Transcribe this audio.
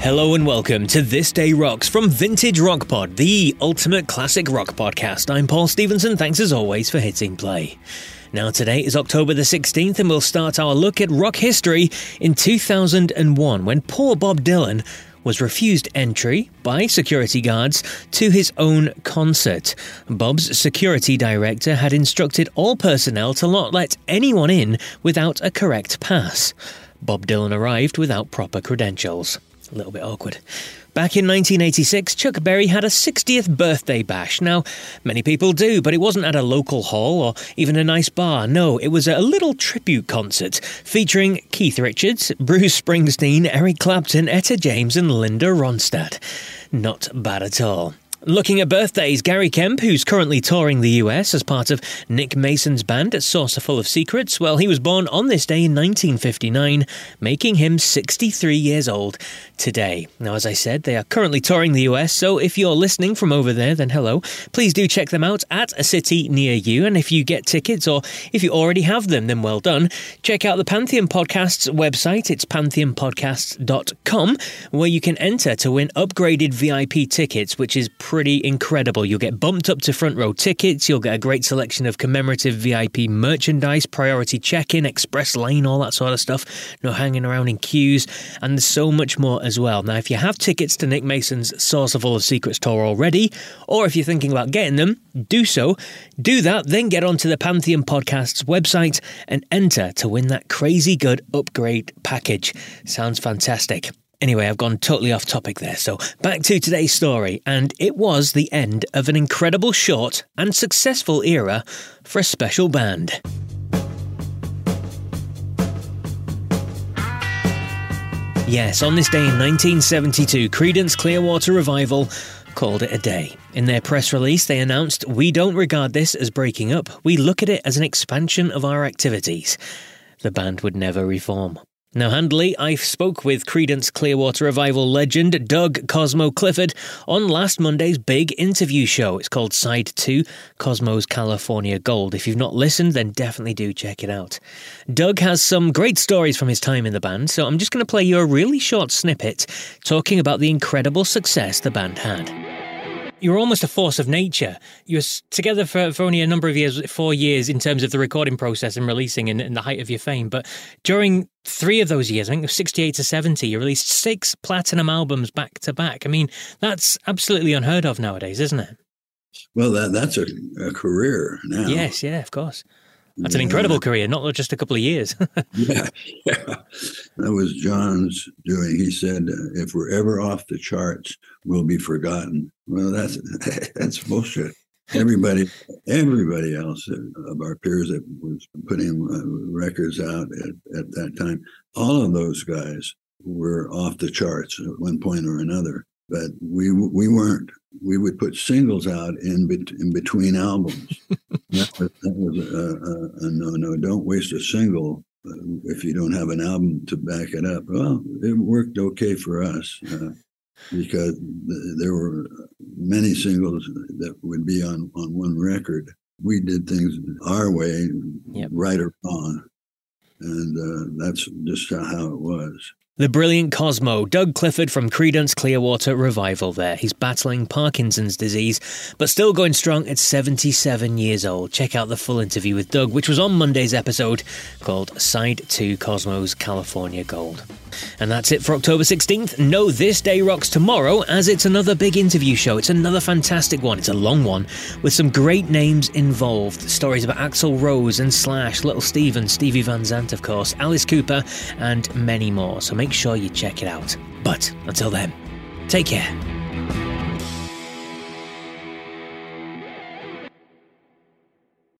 Hello and welcome to This Day Rocks from Vintage Rock Pod, the ultimate classic rock podcast. I'm Paul Stevenson. Thanks as always for hitting play. Now, today is October the 16th, and we'll start our look at rock history in 2001 when poor Bob Dylan was refused entry by security guards to his own concert. Bob's security director had instructed all personnel to not let anyone in without a correct pass. Bob Dylan arrived without proper credentials. A little bit awkward. Back in 1986, Chuck Berry had a 60th birthday bash. Now, many people do, but it wasn't at a local hall or even a nice bar. No, it was a little tribute concert featuring Keith Richards, Bruce Springsteen, Eric Clapton, Etta James, and Linda Ronstadt. Not bad at all. Looking at birthdays, Gary Kemp, who's currently touring the US as part of Nick Mason's band at Saucerful of Secrets, well, he was born on this day in 1959, making him 63 years old today. Now, as I said, they are currently touring the US, so if you're listening from over there, then hello. Please do check them out at a city near you, and if you get tickets or if you already have them, then well done. Check out the Pantheon Podcast's website, it's pantheonpodcast.com, where you can enter to win upgraded VIP tickets, which is pretty incredible. You'll get bumped up to front row tickets, you'll get a great selection of commemorative VIP merchandise, priority check in, express lane, all that sort of stuff. No hanging around in queues, and there's so much more as well. Now, if you have tickets to Nick Mason's Saucerful of Secrets tour already, or if you're thinking about getting them, do so. Do that, then get onto the Pantheon Podcast's website and enter to win that crazy good upgrade package. Sounds fantastic. Anyway, I've gone totally off topic there, so back to today's story, and it was the end of an incredible short and successful era for a special band. Yes, on this day in 1972, Creedence Clearwater Revival called it a day. In their press release, they announced, We don't regard this as breaking up, we look at it as an expansion of our activities. The band would never reform. Now, handily, I spoke with Creedence Clearwater Revival legend Doug Cosmo Clifford on last Monday's big interview show. It's called Side 2 Cosmo's California Gold. If you've not listened, then definitely do check it out. Doug has some great stories from his time in the band, so I'm just going to play you a really short snippet talking about the incredible success the band had you're almost a force of nature. You were together for, for only a number of years, four years in terms of the recording process and releasing and, and the height of your fame. But during three of those years, I think 68 to 70, you released six platinum albums back to back. I mean, that's absolutely unheard of nowadays, isn't it? Well, that that's a, a career now. Yes, yeah, of course. That's an incredible yeah. career, not just a couple of years. yeah, yeah, that was John's doing. He said, uh, "If we're ever off the charts, we'll be forgotten." Well, that's that's bullshit. Everybody, everybody else of our peers that was putting uh, records out at, at that time, all of those guys were off the charts at one point or another. But we we weren't we would put singles out in, in between albums. that was, that was a, a, a, no no. Don't waste a single uh, if you don't have an album to back it up. Well, it worked okay for us uh, because th- there were many singles that would be on on one record. We did things our way, yep. right or wrong, and uh, that's just how it was. The brilliant Cosmo, Doug Clifford from Creedence Clearwater Revival there. He's battling Parkinson's disease, but still going strong at 77 years old. Check out the full interview with Doug, which was on Monday's episode called Side 2 Cosmo's California Gold. And that's it for October 16th. No, this day rocks tomorrow as it's another big interview show. It's another fantastic one. It's a long one with some great names involved. Stories about Axl Rose and Slash, Little Steven, Stevie Van Zandt, of course, Alice Cooper, and many more. So make sure you check it out. But until then, take care.